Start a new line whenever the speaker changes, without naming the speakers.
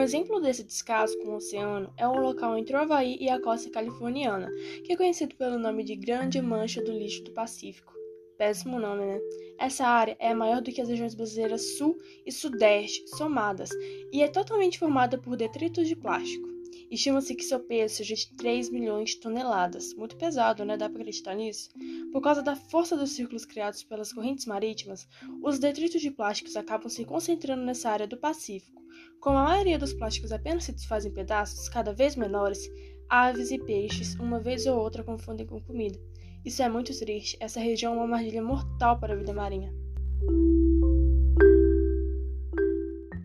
Um exemplo desse descaso com o oceano é o local entre o Havaí e a costa californiana, que é conhecido pelo nome de Grande Mancha do Lixo do Pacífico. Péssimo nome, né? Essa área é maior do que as regiões brasileiras Sul e Sudeste somadas e é totalmente formada por detritos de plástico. Estima-se que seu peso seja de 3 milhões de toneladas. Muito pesado, né? Dá para acreditar nisso? Por causa da força dos círculos criados pelas correntes marítimas, os detritos de plásticos acabam se concentrando nessa área do Pacífico. Como a maioria dos plásticos apenas se desfaz em pedaços cada vez menores, aves e peixes, uma vez ou outra, confundem com comida. Isso é muito triste. Essa região é uma armadilha mortal para a vida marinha.